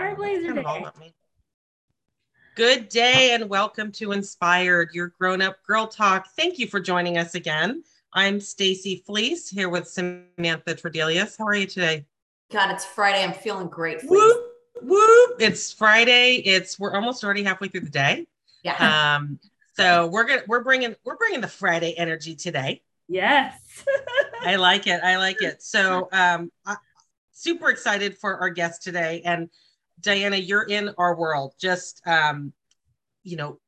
Starblazer Day. Good day and welcome to Inspired, your grown-up girl talk. Thank you for joining us again. I'm Stacy Fleece here with Samantha Tredelius. How are you today? God, it's Friday. I'm feeling great. Whoop, whoop. It's Friday. It's we're almost already halfway through the day. Yeah. Um, so we're gonna we're bringing we're bringing the Friday energy today. Yes. I like it. I like it. So um, I, super excited for our guest today. And Diana, you're in our world, just um, you know,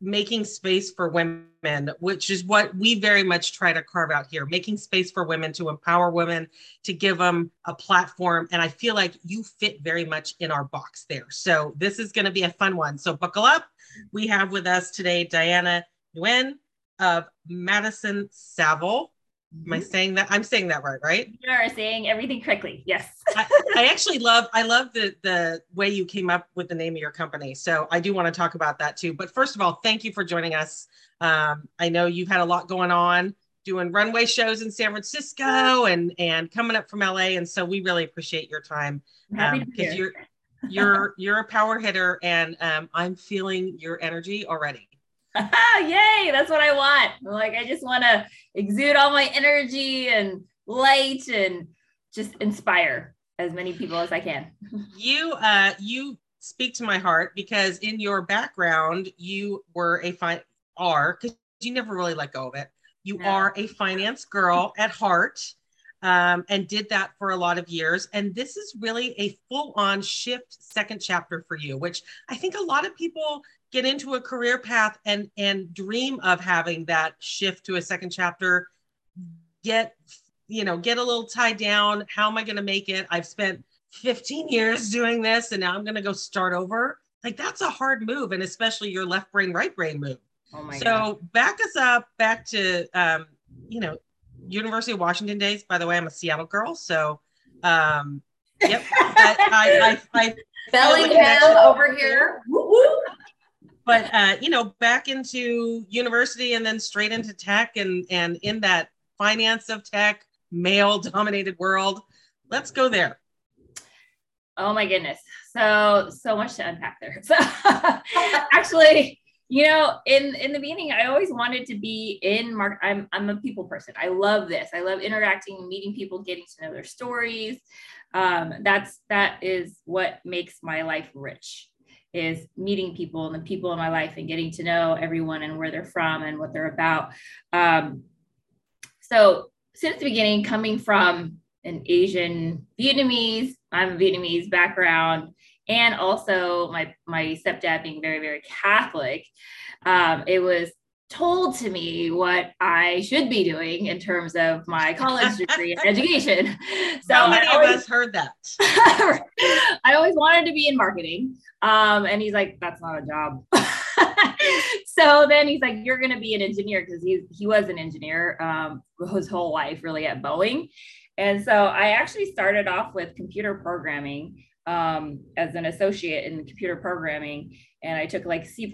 making space for women, which is what we very much try to carve out here, making space for women to empower women, to give them a platform. And I feel like you fit very much in our box there. So this is going to be a fun one. So buckle up. We have with us today Diana Nguyen of Madison Savile. Am I mm-hmm. saying that? I'm saying that right, right? You are saying everything correctly. Yes. I, I, actually love I love the the way you came up with the name of your company. So I do want to talk about that too. But first of all, thank you for joining us. Um, I know you've had a lot going on doing runway shows in San Francisco and and coming up from LA. And so we really appreciate your time because um, you're you're you're a power hitter and um, I'm feeling your energy already. Yay, that's what I want. Like I just want to exude all my energy and light and just inspire as many people as I can. you uh you speak to my heart because in your background you were a fine are because you never really let go of it. You no. are a finance girl at heart. Um, and did that for a lot of years. And this is really a full on shift second chapter for you, which I think a lot of people get into a career path and and dream of having that shift to a second chapter. Get you know get a little tied down. How am i going to make it? I've spent 15 years doing this and now i'm going to go start over. Like that's a hard move and especially your left brain right brain move. Oh my so God. back us up back to um you know university of washington days. By the way i'm a seattle girl so um yep I, I, I, I bellingham over here but uh, you know, back into university and then straight into tech and and in that finance of tech, male dominated world. Let's go there. Oh my goodness. So so much to unpack there. So actually, you know, in in the beginning, I always wanted to be in mark. I'm I'm a people person. I love this. I love interacting, meeting people, getting to know their stories. Um, that's that is what makes my life rich is meeting people and the people in my life and getting to know everyone and where they're from and what they're about. Um, so since the beginning, coming from an Asian Vietnamese, I'm a Vietnamese background, and also my my stepdad being very very Catholic, um, it was told to me what I should be doing in terms of my college degree and education. So How many always, of us heard that? I always wanted to be in marketing. Um, and he's like, that's not a job. so then he's like, you're going to be an engineer because he, he was an engineer um, his whole life really at Boeing. And so I actually started off with computer programming um, as an associate in computer programming. And I took like C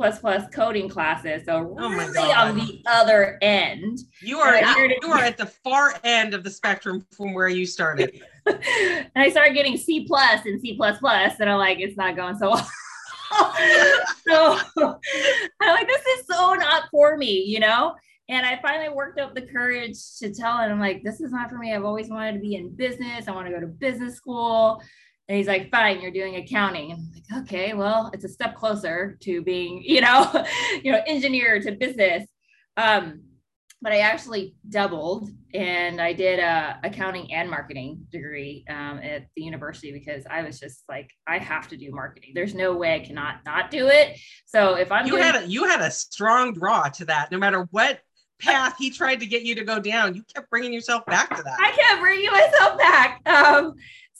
coding classes. So oh really on the other end. You are, you are at the far end of the spectrum from where you started. and I started getting C plus and C plus plus, and I'm like, it's not going so well. so I'm like, this is so not for me, you know? And I finally worked up the courage to tell him, I'm like, this is not for me. I've always wanted to be in business. I want to go to business school. And he's like, fine, you're doing accounting. And I'm like, okay, well, it's a step closer to being, you know, you know, engineer to business. Um, but I actually doubled and I did a accounting and marketing degree um, at the university because I was just like, I have to do marketing. There's no way I cannot not do it. So if I'm you doing- had a, you had a strong draw to that, no matter what path he tried to get you to go down, you kept bringing yourself back to that. I kept bringing myself back. Um,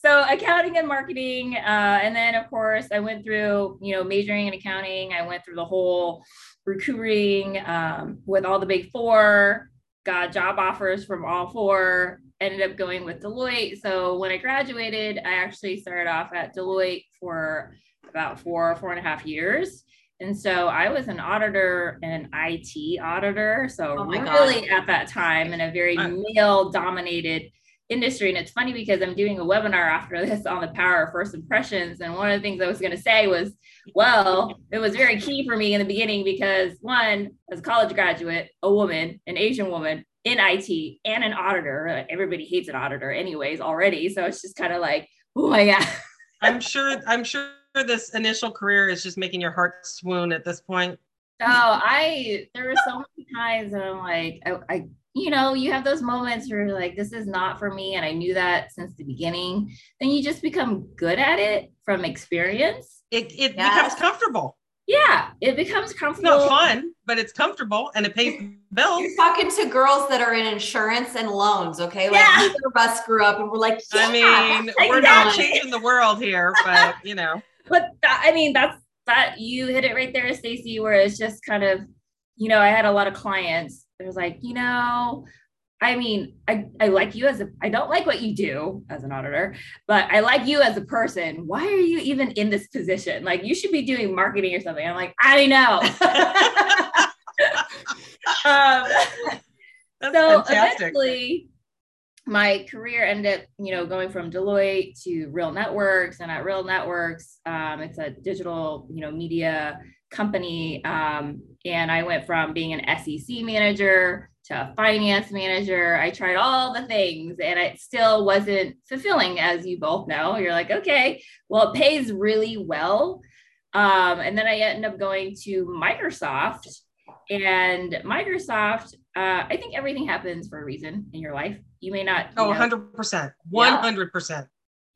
so accounting and marketing, uh, and then of course I went through, you know, majoring in accounting. I went through the whole recruiting um, with all the big four, got job offers from all four, ended up going with Deloitte. So when I graduated, I actually started off at Deloitte for about four, four and a half years. And so I was an auditor and an IT auditor. So oh really God. at that time in a very male dominated industry. And it's funny because I'm doing a webinar after this on the power of first impressions. And one of the things I was going to say was, well, it was very key for me in the beginning because one, as a college graduate, a woman, an Asian woman in IT and an auditor, everybody hates an auditor anyways already. So it's just kind of like, oh my God. I'm sure, I'm sure this initial career is just making your heart swoon at this point. Oh, I, there were so many times that I'm like, I, I you know, you have those moments where you're like, this is not for me. And I knew that since the beginning. Then you just become good at it from experience. It, it yes. becomes comfortable. Yeah, it becomes comfortable. It's not fun, but it's comfortable and it pays the bills. You're talking to girls that are in insurance and loans, okay? Like yeah. neither of us grew up and we're like, yeah, I mean, we're not changing the world here, but you know. But that, I mean, that's that you hit it right there, Stacy, where it's just kind of, you know, I had a lot of clients it was like, you know, I mean, I, I like you as a, I don't like what you do as an auditor, but I like you as a person. Why are you even in this position? Like, you should be doing marketing or something. I'm like, I know. um, so fantastic. eventually, my career ended up, you know, going from Deloitte to RealNetworks, and at RealNetworks, um, it's a digital, you know, media company. Um, and I went from being an SEC manager to a finance manager. I tried all the things and it still wasn't fulfilling, as you both know. You're like, okay, well, it pays really well. Um, and then I ended up going to Microsoft. And Microsoft, uh, I think everything happens for a reason in your life. You may not. You oh, know, 100%. 100%. Yeah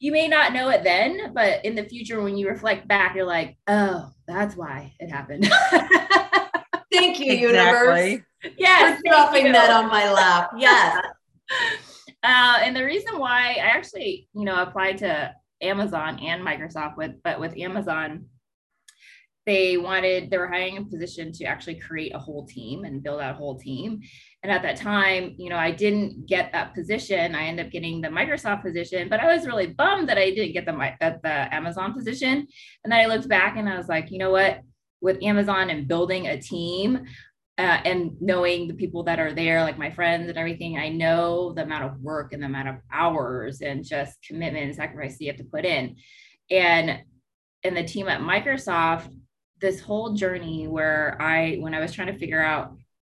you may not know it then, but in the future, when you reflect back, you're like, oh, that's why it happened. Thank you, exactly. universe. Yes, for dropping that on my lap. Yes. uh, and the reason why I actually, you know, applied to Amazon and Microsoft with, but with Amazon, they wanted they were hiring a position to actually create a whole team and build out a whole team. And at that time you know i didn't get that position. I ended up getting the microsoft position but i was really bummed that i didn't get the, the amazon position. And then i looked back and i was like you know what? With amazon and building a team uh, and knowing the people that are there, like my friends and everything, I know the amount of work and the amount of hours and just commitment and sacrifice that you have to put in. And and the team at Microsoft, this whole journey where I, when I was trying to figure out,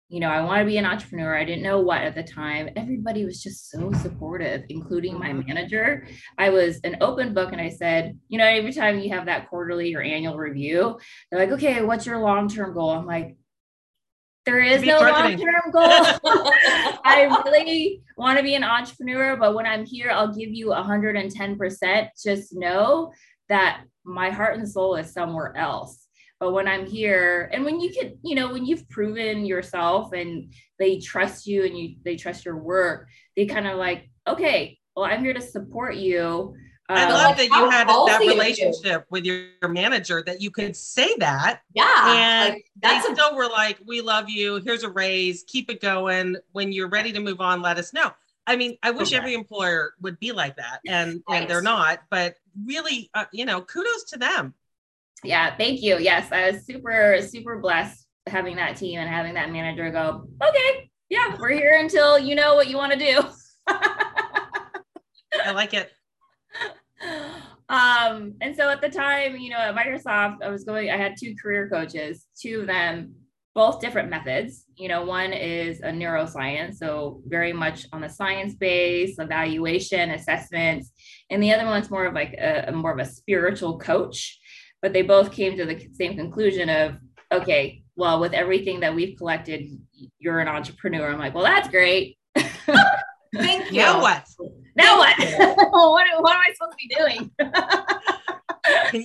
you know, I want to be an entrepreneur. I didn't know what at the time. Everybody was just so supportive, including my mm-hmm. manager. I was an open book and I said, you know, every time you have that quarterly or annual review, they're like, okay, what's your long term goal? I'm like, there is no long term goal. I really want to be an entrepreneur, but when I'm here, I'll give you 110%. Just know that my heart and soul is somewhere else but when i'm here and when you can you know when you've proven yourself and they trust you and you they trust your work they kind of like okay well i'm here to support you I love like, that you had that relationship with your, your, manager that you could say that. Yeah. And like, that's they a- still were like, we love you. Here's a raise. Keep it going. When you're ready to move on, let us know. I mean, I wish okay. every employer would be like that, and and they're not. But really, uh, you know, kudos to them yeah, thank you. Yes, I was super, super blessed having that team and having that manager go, okay, yeah, we're here until you know what you want to do. I like it. Um, and so at the time, you know, at Microsoft, I was going, I had two career coaches, two of them, both different methods. You know, one is a neuroscience, so very much on the science base, evaluation, assessments, and the other one's more of like a, a more of a spiritual coach but they both came to the same conclusion of okay well with everything that we've collected you're an entrepreneur. I'm like well that's great. Thank you now what? now what? what, what am i supposed to be doing?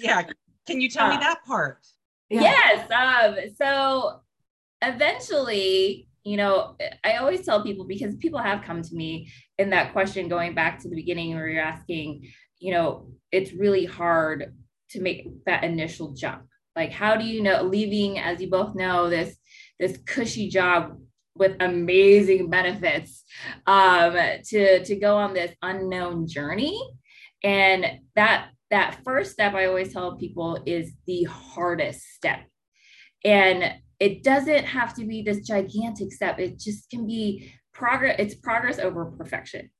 Yeah. Can you tell uh, me that part? Yeah. yes um, so eventually you know i always tell people because people have come to me in that question going back to the beginning where you're asking you know it's really hard to make that initial jump? Like how do you know leaving as you both know this this cushy job with amazing benefits um, to to go on this unknown journey? And that that first step i always tell people is the hardest step. And it doesn't have to be this gigantic step. It just can be progress it's progress over perfection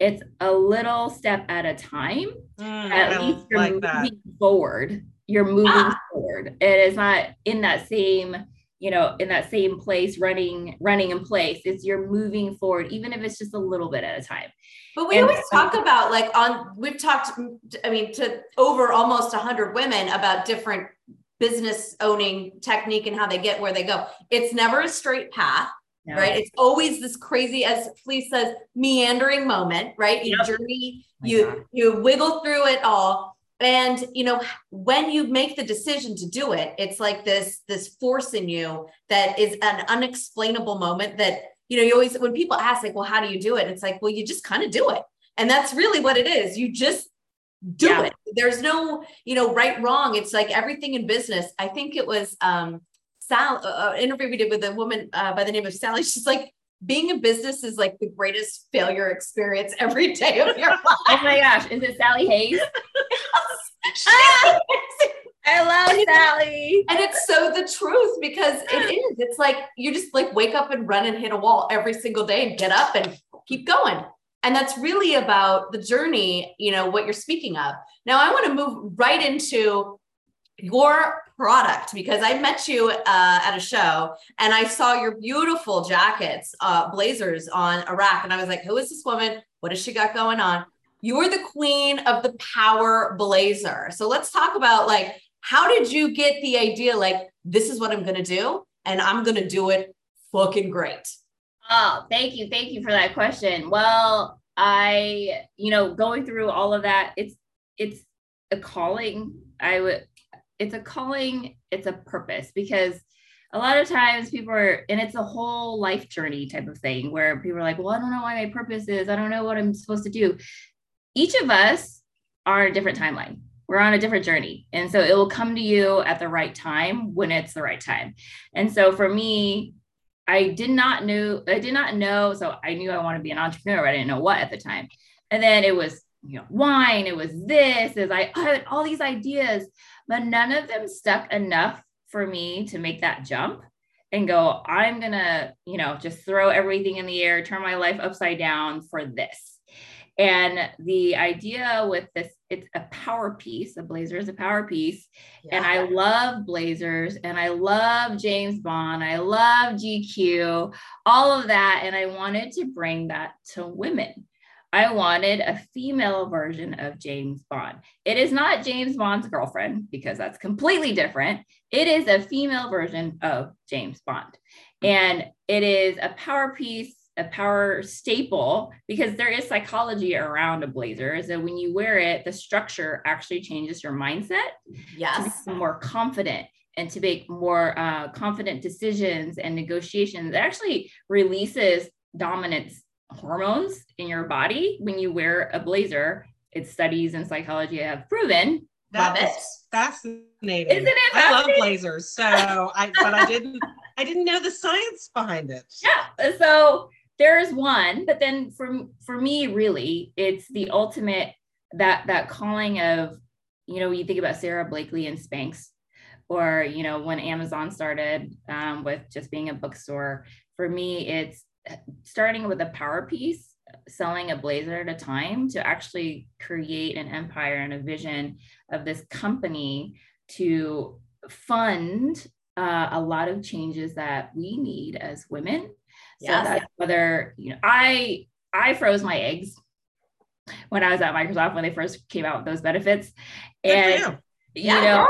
it's a little step at a time. Mm, at least you're like moving that. forward. You're moving ah. forward. It is not in that same, you know, in that same place, running, running in place. It's you're moving forward, even if it's just a little bit at a time. But we and always talk about like on we've talked, I mean, to over almost hundred women about different business owning technique and how they get where they go. It's never a straight path no. right? It's always this crazy, as Felice says, meandering moment, right? You yep. journey, oh you God. you wiggle through it all. And you know, when you make the decision to do it, it's like this this force in you that is an unexplainable moment that you know, you always when people ask, like, well, how do you do it? It's like, well, you just kind of do it. And that's really what it is. You just do yeah. it. There's no, you know, right, wrong. It's like everything in business. I think it was um Sal, uh, uh, interview we did with a woman uh, by the name of Sally. She's like, being a business is like the greatest failure experience every day of your life. oh my gosh, is it Sally Hayes? I love and Sally. And it's so the truth because it is. It's like you just like wake up and run and hit a wall every single day and get up and keep going. And that's really about the journey, you know, what you're speaking of. Now I want to move right into your product because I met you uh, at a show and I saw your beautiful jackets, uh, blazers on a rack. And I was like, who is this woman? What has she got going on? You're the queen of the power blazer. So let's talk about like, how did you get the idea? Like, this is what I'm going to do and I'm going to do it fucking great. Oh, thank you. Thank you for that question. Well, I, you know, going through all of that, it's, it's a calling. I would, it's a calling, it's a purpose because a lot of times people are, and it's a whole life journey type of thing where people are like, well, I don't know why my purpose is. I don't know what I'm supposed to do. Each of us are on a different timeline. We're on a different journey. And so it will come to you at the right time when it's the right time. And so for me, I did not know, I did not know. So I knew I wanted to be an entrepreneur, but I didn't know what at the time. And then it was, you know, wine, it was this, is I, I had all these ideas but none of them stuck enough for me to make that jump and go, I'm going to, you know, just throw everything in the air, turn my life upside down for this. And the idea with this, it's a power piece. A blazer is a power piece. Yeah. And I love blazers and I love James Bond. I love GQ, all of that. And I wanted to bring that to women. I wanted a female version of James Bond. It is not James Bond's girlfriend because that's completely different. It is a female version of James Bond. And it is a power piece, a power staple because there is psychology around a blazer. So when you wear it, the structure actually changes your mindset. Yes. More confident and to make more uh, confident decisions and negotiations. It actually releases dominance hormones in your body when you wear a blazer. It's studies in psychology have proven. That's fascinating. Isn't it fascinating? I love blazers. So I but I didn't I didn't know the science behind it. Yeah. So there's one, but then for for me, really, it's the ultimate that that calling of, you know, you think about Sara Blakely and Spanx, or you know, when Amazon started um, with just being a bookstore. For me, it's starting with a power piece, selling a blazer at a time to actually create an empire and a vision of this company to fund uh, a lot of changes that we need as women. Yeah. So that whether, you know, I I froze my eggs when I was at Microsoft when they first came out with those benefits. And you, you yeah. know,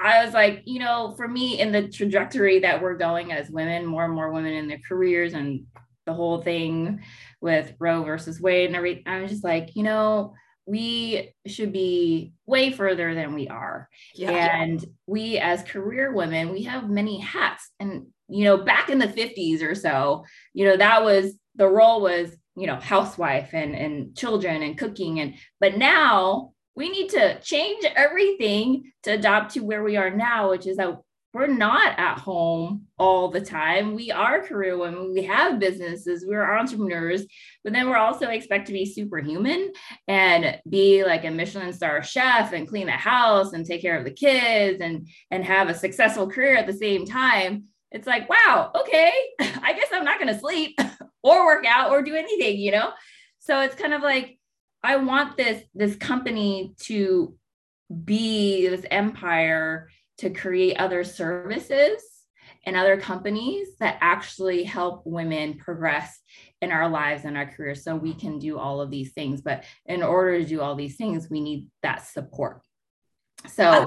I was like, you know, for me in the trajectory that we're going as women, more and more women in their careers and the whole thing with Roe versus Wade and everything. I was just like, you know, we should be way further than we are. Yeah. And we, as career women, we have many hats. And, you know, back in the 50s or so, you know, that was the role was, you know, housewife and, and children and cooking. And, but now we need to change everything to adopt to where we are now, which is that we're not at home all the time. We are career women. We have businesses. We're entrepreneurs, but then we're also expected to be superhuman and be like a Michelin star chef and clean the house and take care of the kids and and have a successful career at the same time. It's like, wow, okay, I guess I'm not going to sleep or work out or do anything, you know? So it's kind of like I want this this company to be this empire to create other services and other companies that actually help women progress in our lives and our careers. So we can do all of these things but in order to do all these things we need that support. So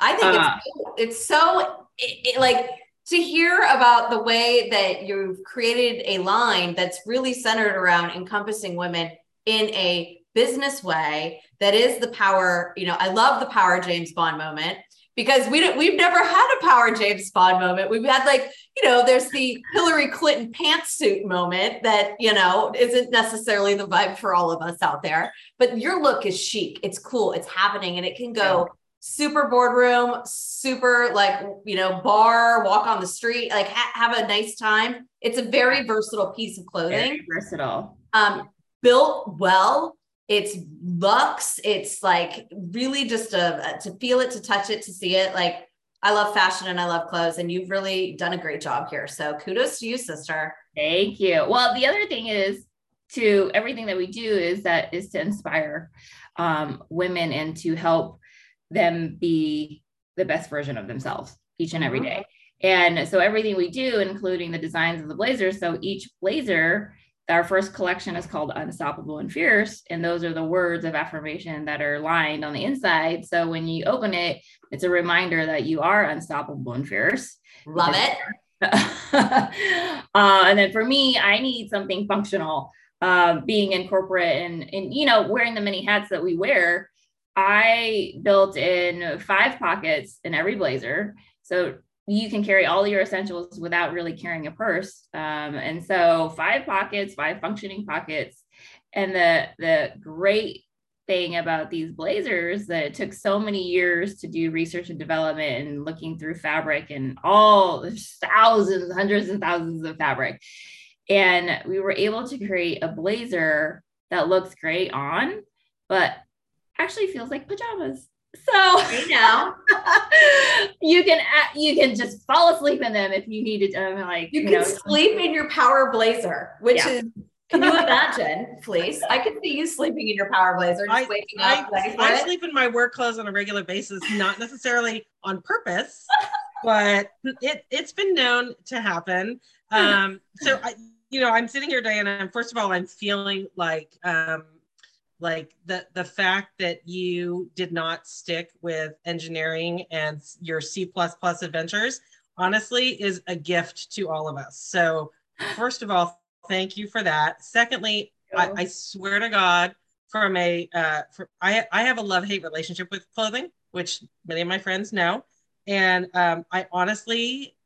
i think uh, it's, it's so it, it, like to hear about the way that you've created a line that's really centered around encompassing women in a business way that is the power you know i love the power james bond moment because we don't we've never had a power james bond moment we've had like you know there's the hillary clinton pantsuit moment that you know isn't necessarily the vibe for all of us out there but your look is chic it's cool it's happening and it can go super boardroom, super like, you know, bar, walk on the street, like ha- have a nice time. It's a very versatile piece of clothing. Very versatile. Um, built well. It's luxe. It's like really just a, to feel it, to touch it, to see it. Like I love fashion and I love clothes, and you've really done a great job here. So kudos to you, sister. Thank you. Well, the other thing is to everything that we do is that is to inspire um, women and to help them be the best version of themselves each and every mm-hmm. And so everything we do, including the designs of the blazers, so each blazer, our first collection is called Unstoppable and Fierce. And those are the words of affirmation that are lined on the inside. So when you open it, it's a reminder that you are unstoppable and fierce. Love it. uh, and then for me, I need something functional. Uh, being in corporate and and you know wearing the many hats that we wear, I built in five pockets in every blazer. So you can carry all your essentials without really carrying a purse. Um, and so five pockets, five functioning pockets. And the the great thing about these blazers that it took so many years to do research and development and looking through fabric and all thousands, hundreds and thousands of fabric. And we were able to create a blazer that looks great on, but actually feels like pajamas. So you know, you can you can just fall asleep in them if you needed. Um, like you, you can know, sleep in your power blazer, which yeah. is. Can you imagine, please? I can see you sleeping in your power blazer, just I, waking up. I, I sleep in my work clothes on a regular basis, not necessarily on purpose, but it it's been known to happen. Um, so I, you know, I'm sitting here, Diana, and first of all, I'm feeling like um, like the the fact that you did not stick with engineering and your c++ adventures honestly is a gift to all of us. So first of all thank you for that. Secondly I, I, swear to god from a uh, I, I have a love-hate relationship with clothing which many of my friends know. And um, i honestly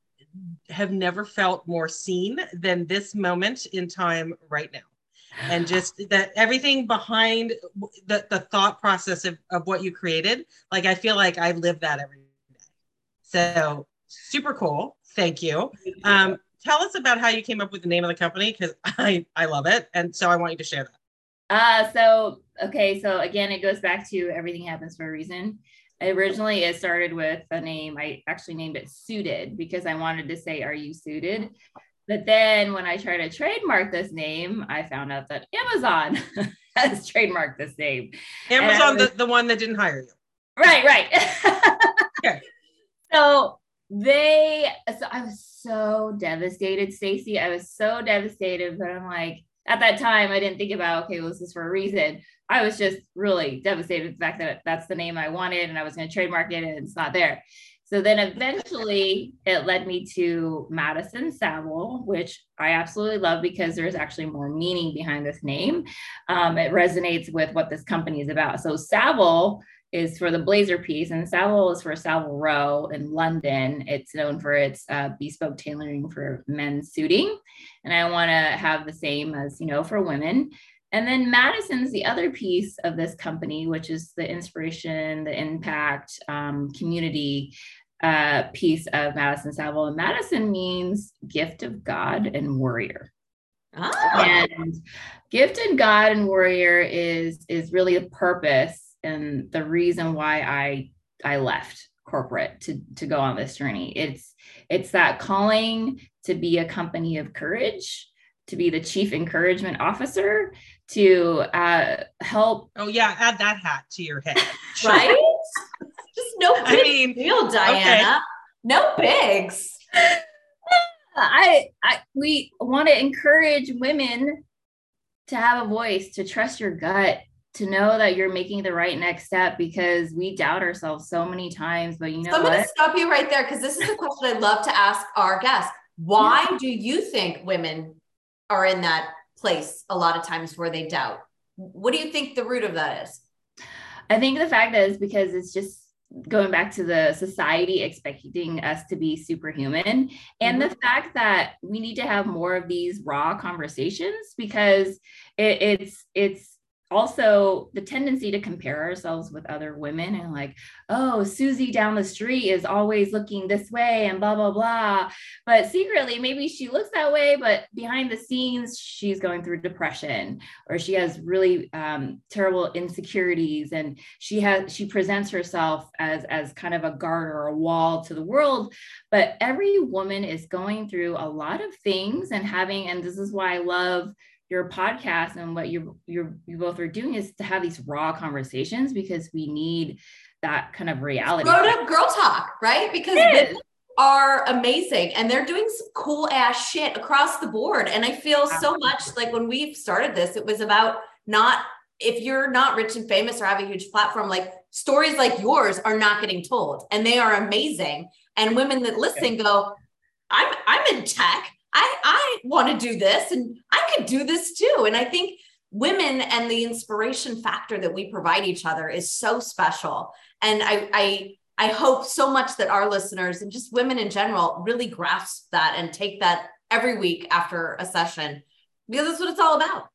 have never felt more seen than this moment in time right now and just that everything behind the, the thought process of, of what you created like i feel like i live that every day. So super cool. Thank you. Um, tell us about how you came up with the name of the company because i i love it and so i want you to share that. Uh so okay so again it goes back to everything happens for a reason. Originally it started with a name. I actually named it suited because i wanted to say are you suited but then when I tried to trademark this name, I found out that Amazon has trademarked this name. Amazon, was, the, the one that didn't hire you. Right, right. okay. So they, so I was so devastated, Stacy. I was so devastated, but I'm like, at that time, I didn't think about, okay, well, this is for a reason. I was just really devastated with the fact that that's the name I wanted and I was going to trademark it and it's not there. So then eventually it led me to Madison Savile, which I absolutely love because there's actually more meaning behind this name. Um, it resonates with what this company is about. So Savile is for the blazer piece, and Savile is for Savile Row in London. It's known for its uh, bespoke tailoring for men's suiting, and I want to have the same as you know for women. And then Madison's the other piece of this company, which is the inspiration, the impact, um, community uh, piece of Madison Savile. And Madison means gift of God and warrior. Oh. And gifted God and warrior is is really a purpose and the reason why I I left corporate to to go on this journey. It's it's that calling to be a company of courage to be the chief encouragement officer, to uh, help. Oh yeah, add that hat to your head. right? Just no big I mean, deal, Diana. No bigs. I, I, we want to encourage women to have a voice, to trust your gut, to know that you're making the right next step because we doubt ourselves so many times. But you know so I'm what? going to stop you right there because this is a question I'd love to ask our guests. Why do you think women are in that place a lot of times where they doubt? What do you think the root of that is? I think the fact is because it's just going back to the society expecting us to be superhuman and mm-hmm. the fact that we need to have more of these raw conversations because it, it's it's also the tendency to compare ourselves with other women and like, oh, Susie down the street is always looking this way and blah, blah, blah. But secretly, maybe she looks that way, but behind the scenes, she's going through depression or she has really um, terrible insecurities and she has, she presents herself as, as kind of a guard or a wall to the world. But every woman is going through a lot of things and having, and this is why I love your podcast and what you you you both are doing is to have these raw conversations because we need that kind of reality. Grown up girl talk, right? Because women are amazing and they're doing some cool ass shit across the board. And I feel Absolutely. so much like when we started this, it was about not if you're not rich and famous or have a huge platform, like stories like yours are not getting told and they are amazing. And women that listen go, I'm I'm in tech. I, I want to do this and I could do this too. And I think women and the inspiration factor that we provide each other is so special. And I, I, I hope so much that our listeners and just women in general really grasp that and take that every week after a session because that's what it's all about.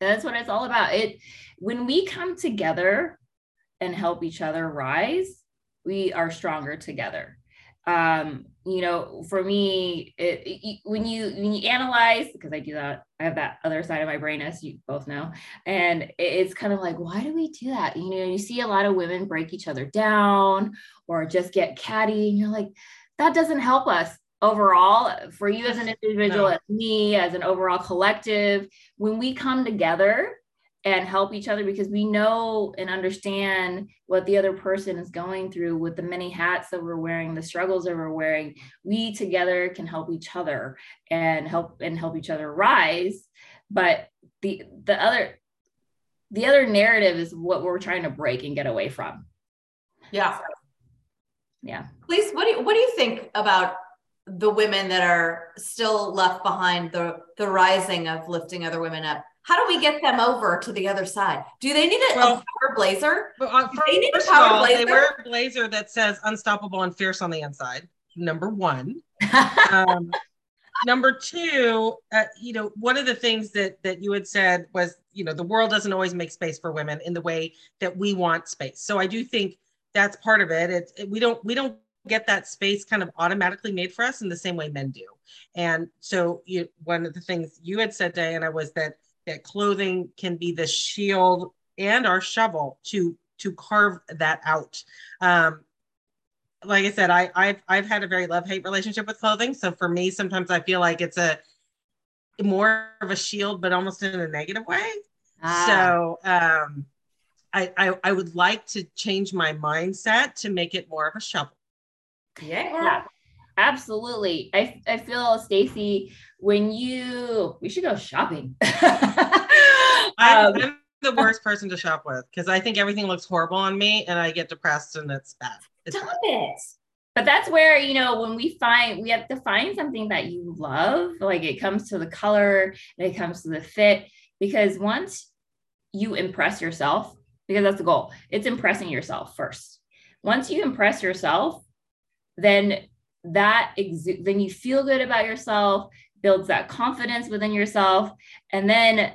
That's what it's all about. It when we come together and help each other rise, we are stronger together um you know for me it, it, when you when you analyze because i do that i have that other side of my brain as you both know and it, it's kind of like why do we do that you know you see a lot of women break each other down or just get catty and you're like that doesn't help us overall for you as an individual no. as me as an overall collective when we come together and help each other because we know and understand what the other person is going through with the many hats that we're wearing the struggles that we're wearing. We together can help each other and help and help each other rise. But the the other the other narrative is what we're trying to break and get away from. Yeah. So, yeah. Please what do you what do you think about the women that are still left behind the the rising of lifting other women up how do we get them over to the other side? Do they need a, well, a power blazer? Well, uh, they need a power all, blazer? They wear a blazer that says unstoppable and fierce on the inside. Number one. um, number two, uh, you know, one of the things that that you had said was, you know, the world doesn't always make space for women in the way that we want space. So I do think that's part of it. It's it, we don't we don't get that space kind of automatically made for us in the same way men do. And so you, one of the things you had said, Diana, was that that clothing can be the shield and our shovel to to carve that out. Um, like I said, I, I've I've had a very love hate relationship with clothing. So for me, sometimes I feel like it's a more of a shield, but almost in a negative way. Ah. So um, I, I I would like to change my mindset to make it more of a shovel. Yeah. yeah. Absolutely. I, I feel Stacy, when you we should go shopping. I'm, um, I'm the worst person to shop with because I think everything looks horrible on me and I get depressed and it's bad. It's Stop bad. it. But that's where, you know, when we find we have to find something that you love, like it comes to the color, it comes to the fit, because once you impress yourself, because that's the goal, it's impressing yourself first. Once you impress yourself, then that exu- then you feel good about yourself builds that confidence within yourself. And then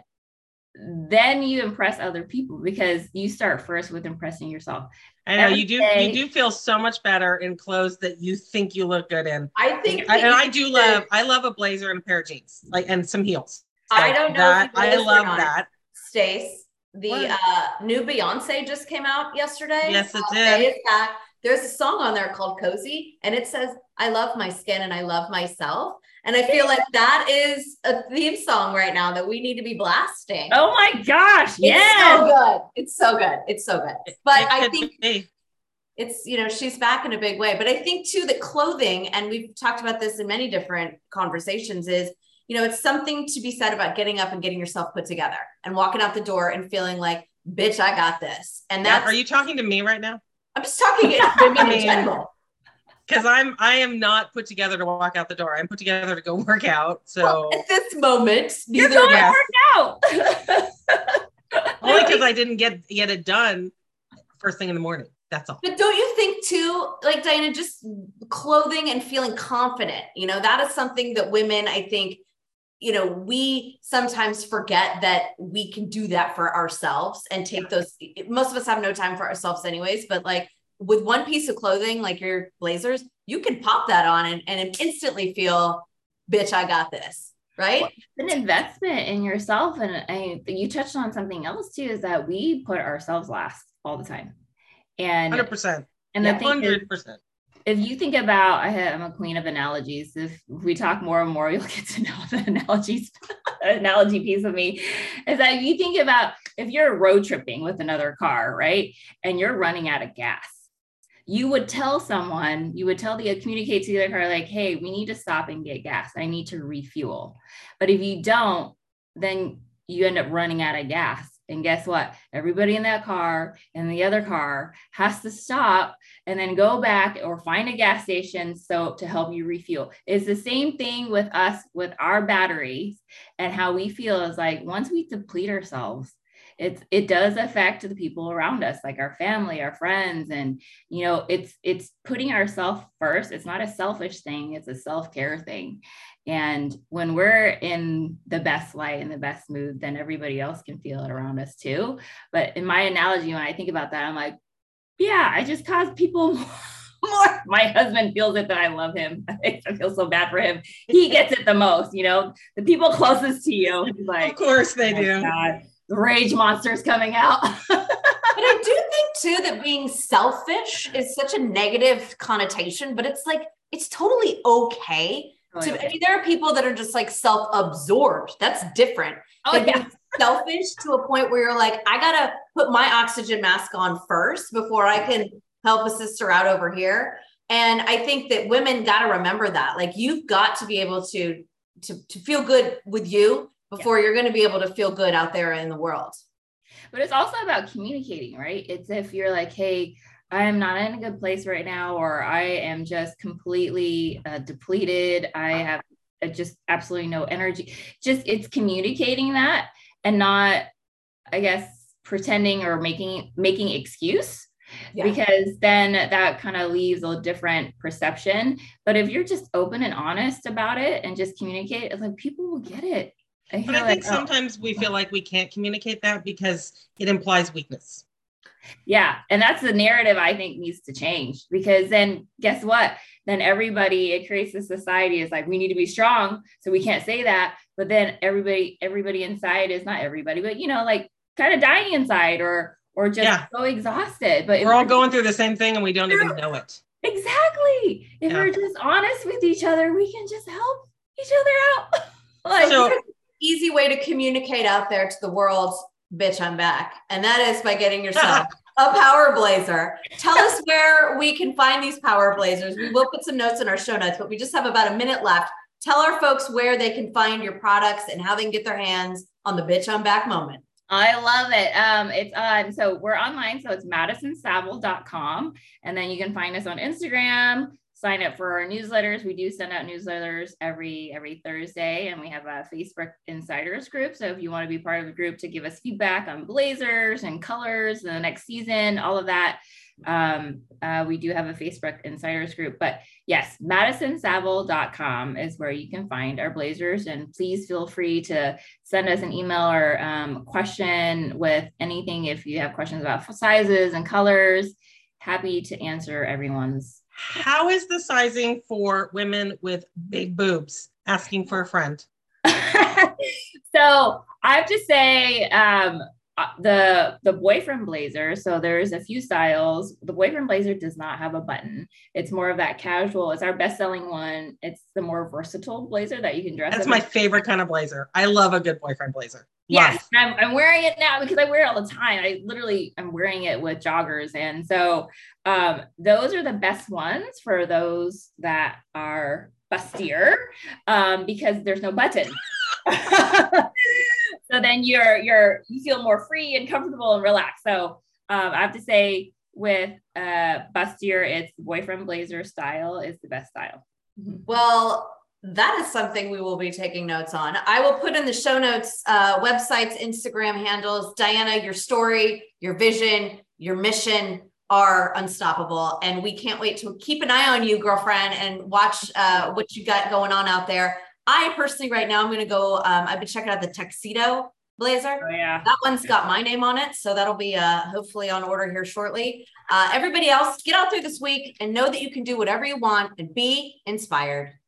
then you impress other people because you start first with impressing yourself. I know Every you do day, you do feel so much better in clothes that you think you look good in. I think I, and i do love i love a blazer and a pair of jeans like and some heels. So i don't know that i love that. Stace the uh, new beyonce just came out yesterday. Yes it did. there's a song on there called Cozy, and it says, I love my skin and I love myself. And I feel like that is a theme song right now that we need to be blasting. Oh my gosh. Yeah. It's so good. It's so good. It's so good. But It I think be. it's you know she's back in a big way but i think too that clothing and we've talked about this in many different conversations is you know it's something to be said about getting up and getting yourself put together and walking out the door and feeling like bitch i got this and Yeah, Are you talking to me right now? i'm just talking in women in general Because I'm I am not put together to walk out the door. I'm put together to go work out. So Well, at this moment You're neither going to work out. only because I didn't get get it done first thing in the morning. That's all. But don't you think too, like Diana, just clothing and feeling confident, you know, that is something that women, I think, you know, we sometimes forget that we can do that for ourselves and take those. Most of us have no time for ourselves, anyways, but like with one piece of clothing, like your blazers, you can pop that on and, and instantly feel, bitch, I got this. Right. an investment in yourself and I, you touched on something else too is that we put ourselves last all the time and Hundred percent. and the thing Hundred percent. if you think about I have, i'm a queen of analogies if we talk more and more you'll get to know the analogies analogy piece of me is that if you think about if you're road tripping with another car right and you're running out of gas you would tell someone, you would tell the communicate to the other car, like, hey, we need to stop and get gas. I need to refuel. But if you don't, then you end up running out of gas. And guess what? Everybody in that car and the other car has to stop and then go back or find a gas station so to help you refuel. It's the same thing with us with our batteries and how we feel is like once we deplete ourselves, it's it does affect the people around us like our family our friends and you know it's it's putting ourselves first. It's not a selfish thing it's a self-care thing. And when we're in the best light and the best mood then everybody else can feel it around us too. But in my analogy when i think about that i'm like yeah i just cause people more my husband feels it that i love him. I feel so bad for him. He gets it the most you know? The people closest to you he's like Of course they "Oh do. God, the rage monster's coming out. But I do think too that being selfish is such a negative connotation, but it's like, it's totally okay. Oh, to, I mean, there are people that are just like self absorbed. That's different. oh, than yeah. selfish to a point where you're like, I gotta put my oxygen mask on first before I can help a sister out over here. And I think that women gotta remember that. Like you've got to be able to to, to feel good with you before you're gonna be able to feel good out there in the world. But it's also about communicating, right? It's if you're like, hey, I am not in a good place right now, or I am just completely uh, depleted. I have uh, just absolutely no energy. Just it's communicating that and not, I guess, pretending or making making excuse Yeah. because then that kind of leaves a different perception. But if you're just open and honest about it and just communicate, it's like people will get it. I But I think like, oh, sometimes we feel like we can't communicate that because it implies weakness. Yeah. And that's the narrative I think needs to change because then guess what? Then everybody, it creates a society is like, we need to be strong. So we can't say that. But then everybody, everybody inside is not everybody, but you know, like kind of dying inside or, or just Yeah. so exhausted. But We're all we're- going through the same thing and we don't even know it. exactly. If Yeah. we're just honest with each other, we can just help each other out. like, So easy way to communicate out there to the world, bitch, I'm back. And that is by getting yourself a power blazer. Tell us where we can find these power blazers. We will put some notes in our show notes, but we just have about a minute left. Tell our folks where they can find your products and how they can get their hands on the bitch I'm back moment. I love it. Um, it's on, so we're online. So it's madisonsavile.com. And then you can find us on Instagram, sign up for our newsletters. We do send out newsletters every every Thursday, and we have a Facebook insiders group. So if you want to be part of the group to give us feedback on blazers and colors and the next season, all of that. Um, uh, we do have a Facebook insiders group, but yes, madisonsavile.com is where you can find our blazers. And please feel free to send us an email or um, question with anything if you have questions about sizes and colors. Happy to answer everyone's. How is the sizing for women with big boobs? Asking for a friend. so I have to say, um, uh, the the boyfriend blazer so there's a few styles. The boyfriend blazer does not have a button. It's more of that casual it's our best selling one. It's the more versatile blazer that you can dress that's my with. favorite kind of blazer. I love a good boyfriend blazer. Yes I'm, I'm wearing it now because i wear it all the time. I literally i'm wearing it with joggers and so um, those are the best ones for those that are bustier um, because there's no button so then you're you're you feel more free and comfortable and relaxed. So um, I have to say with uh, bustier, it's boyfriend blazer style is the best style. Mm-hmm. Well, that is something we will be taking notes on. I will put in the show notes uh, websites, Instagram handles. Diana, your story, your vision, your mission are unstoppable. And we can't wait to keep an eye on you, girlfriend, and watch uh, what you got going on out there. I personally, right now, I'm going to go. Um, I've been checking out the tuxedo blazer. Oh, yeah. That one's got my name on it. So that'll be uh, hopefully on order here shortly. Uh, everybody else, get out there this week and know that you can do whatever you want and be inspired.